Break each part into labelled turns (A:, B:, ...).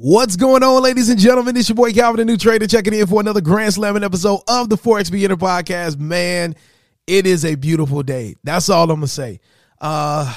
A: What's going on, ladies and gentlemen? It's your boy Calvin, the new trader, checking in for another Grand Slamming episode of the Forex Beginner Podcast. Man, it is a beautiful day. That's all I'm gonna say. Uh,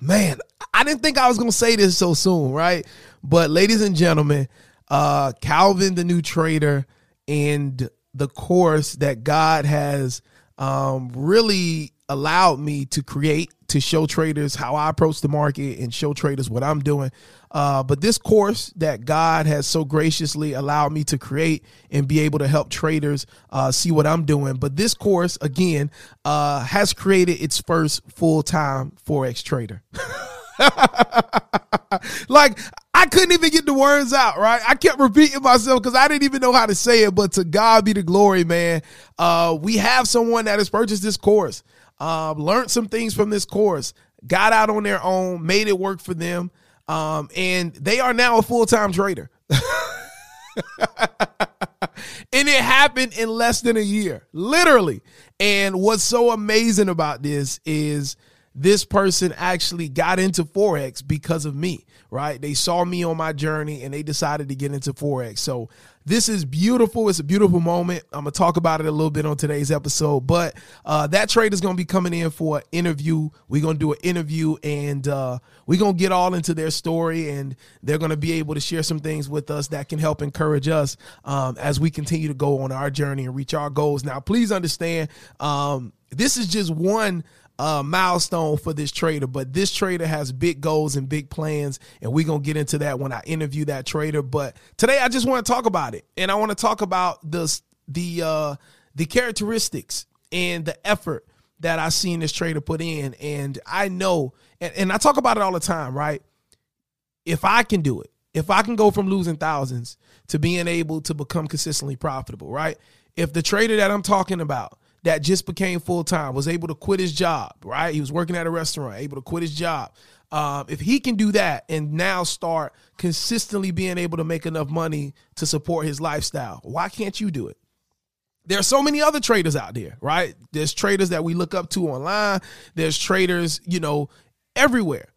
A: man, I didn't think I was gonna say this so soon, right? But, ladies and gentlemen, uh, Calvin, the new trader, and the course that God has um, really allowed me to create to show traders how I approach the market and show traders what I'm doing. Uh, but this course that God has so graciously allowed me to create and be able to help traders uh, see what I'm doing. But this course, again, uh, has created its first full time Forex trader. like, I couldn't even get the words out, right? I kept repeating myself because I didn't even know how to say it. But to God be the glory, man. Uh, we have someone that has purchased this course um, learned some things from this course, got out on their own, made it work for them, um, and they are now a full time trader. and it happened in less than a year, literally. And what's so amazing about this is this person actually got into Forex because of me, right? They saw me on my journey and they decided to get into Forex. So this is beautiful. It's a beautiful moment. I'm gonna talk about it a little bit on today's episode, but uh, that trade is gonna be coming in for an interview. We're gonna do an interview, and uh, we're gonna get all into their story, and they're gonna be able to share some things with us that can help encourage us um, as we continue to go on our journey and reach our goals. Now, please understand, um, this is just one uh, milestone for this trader, but this trader has big goals and big plans, and we're gonna get into that when I interview that trader. But today, I just want to talk about it, and I want to talk about the the uh, the characteristics and the effort that I seen this trader put in, and I know, and, and I talk about it all the time, right? If I can do it, if I can go from losing thousands to being able to become consistently profitable, right? If the trader that I'm talking about that just became full time, was able to quit his job, right? He was working at a restaurant, able to quit his job. Um, if he can do that and now start consistently being able to make enough money to support his lifestyle, why can't you do it? There are so many other traders out there, right? There's traders that we look up to online. There's traders, you know, everywhere.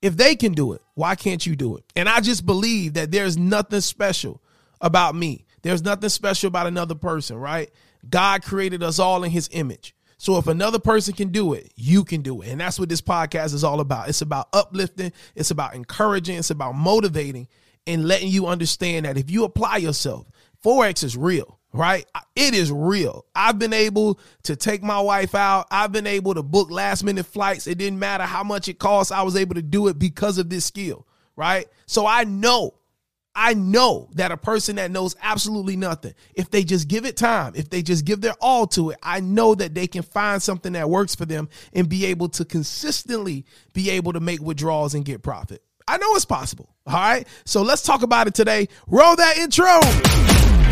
A: If they can do it, why can't you do it? And I just believe that there's nothing special about me. There's nothing special about another person, right? God created us all in his image. So if another person can do it, you can do it. And that's what this podcast is all about. It's about uplifting, it's about encouraging, it's about motivating and letting you understand that if you apply yourself, Forex is real, right? It is real. I've been able to take my wife out. I've been able to book last minute flights. It didn't matter how much it cost. I was able to do it because of this skill, right? So I know I know that a person that knows absolutely nothing, if they just give it time, if they just give their all to it, I know that they can find something that works for them and be able to consistently be able to make withdrawals and get profit. I know it's possible. All right. So let's talk about it today. Roll that intro.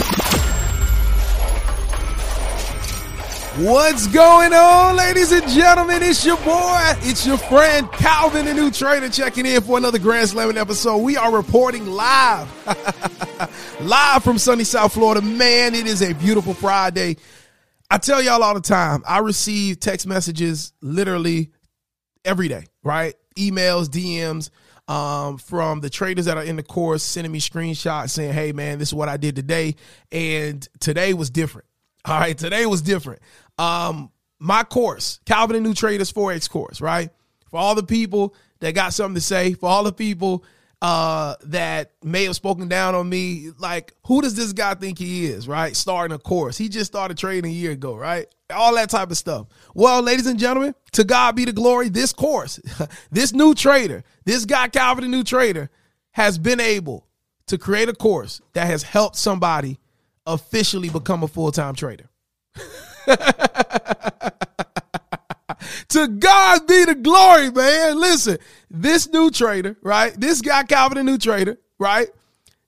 A: What's going on, ladies and gentlemen? It's your boy, it's your friend Calvin, the new trader, checking in for another Grand Slamming episode. We are reporting live, live from sunny South Florida. Man, it is a beautiful Friday. I tell y'all all the time, I receive text messages literally every day, right? Emails, DMs um, from the traders that are in the course sending me screenshots saying, hey, man, this is what I did today. And today was different. All right, today was different. Um, my course, Calvin the New Trader's Forex course, right? For all the people that got something to say, for all the people uh, that may have spoken down on me, like who does this guy think he is, right? Starting a course. He just started trading a year ago, right? All that type of stuff. Well, ladies and gentlemen, to God be the glory. This course, this new trader, this guy Calvin, the new trader, has been able to create a course that has helped somebody officially become a full time trader. to God be the glory, man. Listen, this new trader, right? This guy, Calvin, the new trader, right?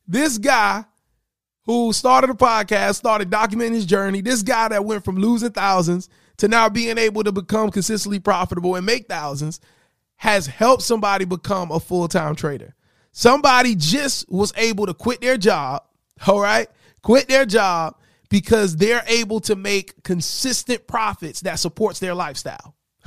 A: This guy who started a podcast, started documenting his journey. This guy that went from losing thousands to now being able to become consistently profitable and make thousands has helped somebody become a full time trader. Somebody just was able to quit their job, all right? Quit their job because they're able to make consistent profits that supports their lifestyle.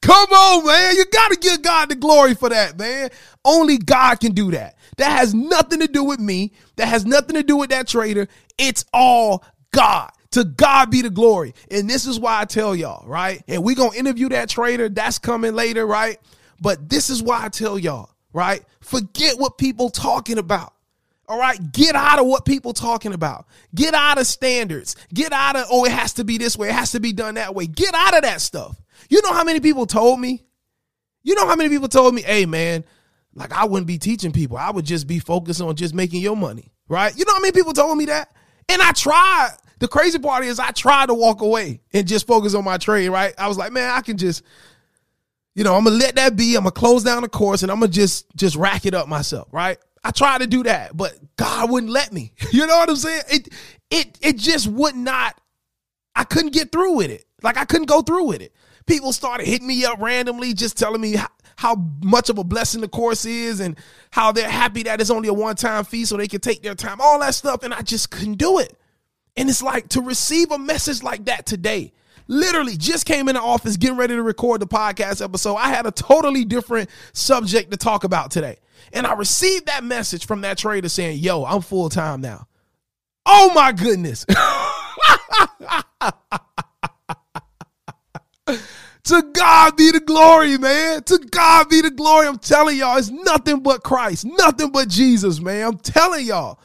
A: Come on, man. You got to give God the glory for that, man. Only God can do that. That has nothing to do with me. That has nothing to do with that trader. It's all God. To God be the glory. And this is why I tell y'all, right? And we're going to interview that trader. That's coming later, right? But this is why I tell y'all, right? Forget what people talking about. All right, get out of what people talking about. Get out of standards. Get out of oh it has to be this way, it has to be done that way. Get out of that stuff. You know how many people told me? You know how many people told me, "Hey man, like I wouldn't be teaching people. I would just be focused on just making your money." Right? You know how many people told me that? And I tried. The crazy part is I tried to walk away and just focus on my trade, right? I was like, "Man, I can just you know, I'm gonna let that be. I'm gonna close down the course and I'm gonna just just rack it up myself, right? I tried to do that, but God wouldn't let me. You know what I'm saying? It it it just would not. I couldn't get through with it. Like I couldn't go through with it. People started hitting me up randomly, just telling me how, how much of a blessing the course is and how they're happy that it's only a one time fee so they can take their time, all that stuff. And I just couldn't do it. And it's like to receive a message like that today. Literally just came in the office getting ready to record the podcast episode. I had a totally different subject to talk about today. And I received that message from that trader saying, Yo, I'm full time now. Oh my goodness. to God be the glory, man. To God be the glory. I'm telling y'all, it's nothing but Christ, nothing but Jesus, man. I'm telling y'all.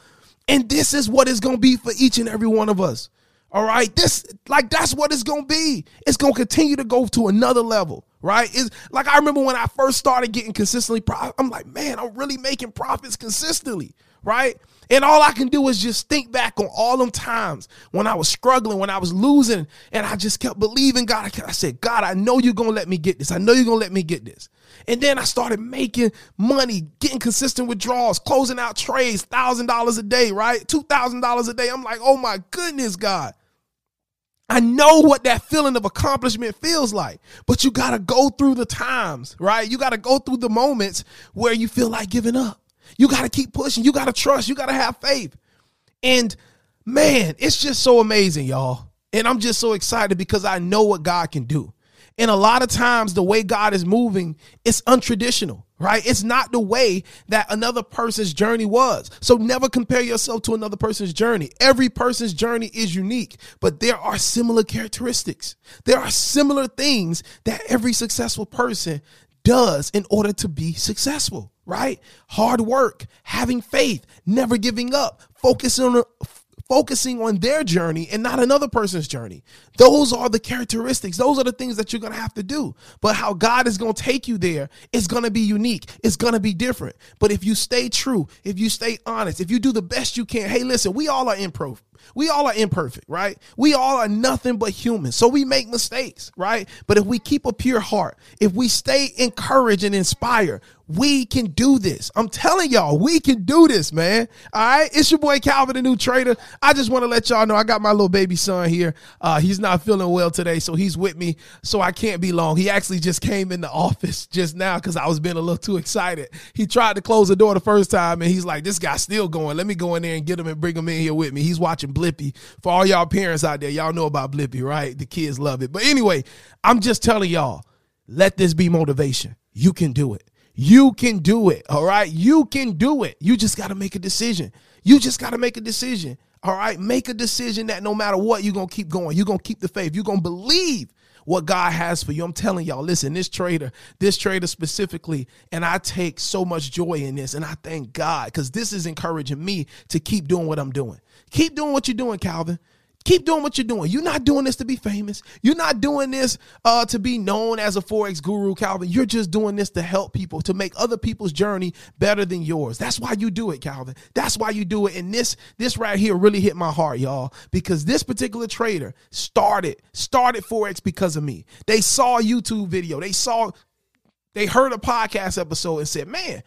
A: And this is what it's going to be for each and every one of us. All right. This, like, that's what it's to be. It's to continue to go to another level right? Is like I remember when I first started getting consistently I'm like, man, I'm really making profits consistently, right? And all I can do is just think back on all them times when I was struggling, when I was losing, and I just kept believing God. I said, God, I know you're gonna let me get this. I know you're gonna let me get this. And then I started making money, getting consistent withdrawals, closing out trades, thousand dollars a day, right? Two thousand dollars a day. I'm like, oh my goodness, God. I know what that feeling of accomplishment feels like, but you got to go through the times, right? You got to go through the moments where you feel like giving up. You got to keep pushing. You got to trust. You got to have faith. And man, it's just so amazing, y'all. And I'm just so excited because I know what God can do. And a lot of times, the way God is moving, it's untraditional, right? It's not the way that another person's journey was. So never compare yourself to another person's journey. Every person's journey is unique, but there are similar characteristics. There are similar things that every successful person does in order to be successful, right? Hard work, having faith, never giving up, focusing on focusing on their journey and not another person's journey. Those are the characteristics. Those are the things that you're going to have to do. But how God is going to take you there is going to be unique. It's going to be different. But if you stay true, if you stay honest, if you do the best you can, hey, listen, we all are imperfect. We all are imperfect, right? We all are nothing but human. So we make mistakes, right? But if we keep a pure heart, if we stay encouraged and inspired, we can do this. I'm telling y'all, we can do this, man. All right. It's your boy Calvin, the new trader. I just want to let y'all know I got my little baby son here. Uh, he's not feeling well today, so he's with me. So I can't be long. He actually just came in the office just now because I was being a little too excited. He tried to close the door the first time and he's like, this guy's still going. Let me go in there and get him and bring him in here with me. He's watching Blippi. For all y'all parents out there, y'all know about Blippi, right? The kids love it. But anyway, I'm just telling y'all, let this be motivation. You can do it. You can do it. All right. You can do it. You just got to make a decision. You just got to make a decision. All right. Make a decision that no matter what, you're going to keep going. You're going to keep the faith. You're going to believe what God has for you. I'm telling y'all, listen, this trader, this trader specifically, and I take so much joy in this. And I thank God because this is encouraging me to keep doing what I'm doing. Keep doing what you're doing, Calvin Keep doing what you're doing. You're not doing this to be famous. You're not doing this uh, to be known as a Forex guru, Calvin. You're just doing this to help people, to make other people's journey better than yours. That's why you do it, Calvin. That's why you do it. And this, this right here really hit my heart, y'all, because this particular trader started, started Forex because of me. They saw a YouTube video. They saw, they heard a podcast episode and said, man,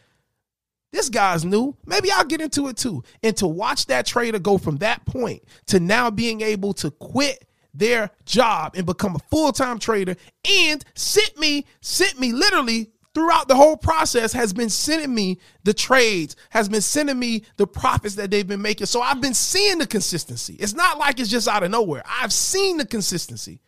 A: this guy's new. Maybe I'll get into it too. And to watch that trader go from that point to now being able to quit their job and become a full-time trader and sit me, sit me literally throughout the whole process has been sending me the trades, has been sending me the profits that they've been making. So I've been seeing the consistency. It's not like it's just out of nowhere. I've seen the consistency.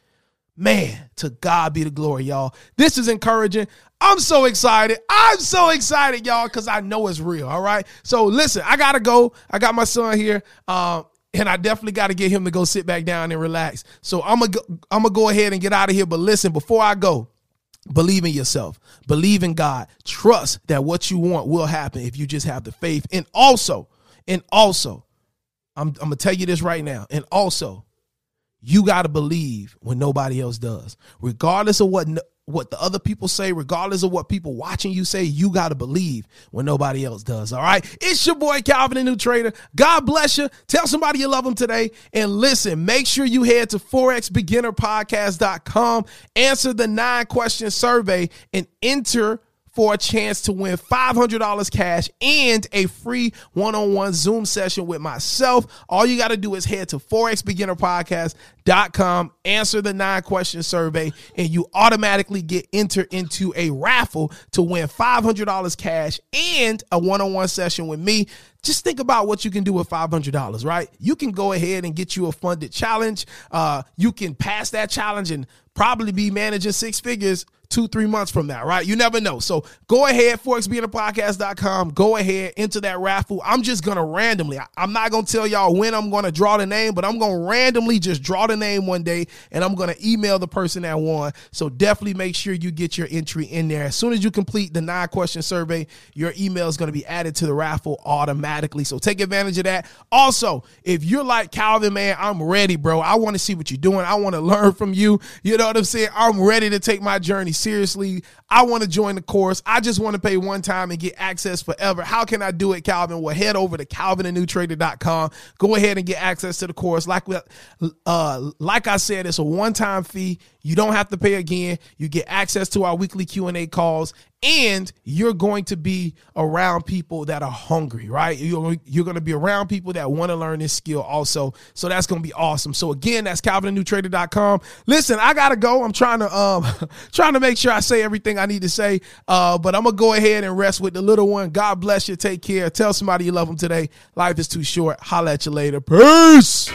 A: Man, to God be the glory, y'all. This is encouraging. I'm so excited. I'm so excited, y'all, because I know it's real. All right. So listen, I gotta go. I got my son here. Um, and I definitely got to get him to go sit back down and relax. So I'm gonna go, I'm gonna go ahead and get out of here. But listen, before I go, believe in yourself, believe in God, trust that what you want will happen if you just have the faith. And also, and also, I'm, I'm gonna tell you this right now. And also, you got to believe when nobody else does. Regardless of what what the other people say, regardless of what people watching you say, you got to believe when nobody else does. All right. It's your boy Calvin, the new trader. God bless you. Tell somebody you love them today. And listen, make sure you head to forexbeginnerpodcast.com, answer the nine question survey, and enter for a chance to win $500 cash and a free one on one Zoom session with myself. All you got to do is head to forexbeginnerpodcast.com, answer the nine question survey, and you automatically get entered into a raffle to win $500 cash and a one on one session with me. Just think about what you can do with $500 right? You can go ahead and get you a funded challenge. Uh, you can pass that challenge and probably be managing six figures two, three months from now, right? You never know. So go ahead, forexbeginnerpodcast.com. Go ahead, into that raffle. I'm just to randomly, I, am not to tell y'all when I'm to draw the name, but I'm to randomly just draw the name one day and I'm to email the person that won. So definitely make sure you get your entry in there. As soon as you complete the nine question survey, your email is to be added to the raffle automatically. So take advantage of that. Also, if you're like Calvin, man, I'm ready, bro. I want to see what you're doing. I want to learn from you. You know what I'm saying? I'm ready to take my journey seriously. I want to join the course. I just want to pay one time and get access forever. How can I do it, Calvin? Well, head over to calvinthenewtrader.com. Go ahead and get access to the course. Like, uh, like I said, it's a one-time fee. You don't have to pay again. You get access to our weekly Q&A calls and you're going to be around people that are hungry, right? You're, you're going to be around people that want to learn this skill also. So that's going to be awesome. So again, that's calvinthenewtrader.com. Listen, I got to go. I'm trying to, um, trying to make sure I say everything I need to say. Uh, but I'm going to go ahead and rest with the little one. God bless you. Take care. Tell somebody you love them today. Life is too short. Holla at you later. Peace.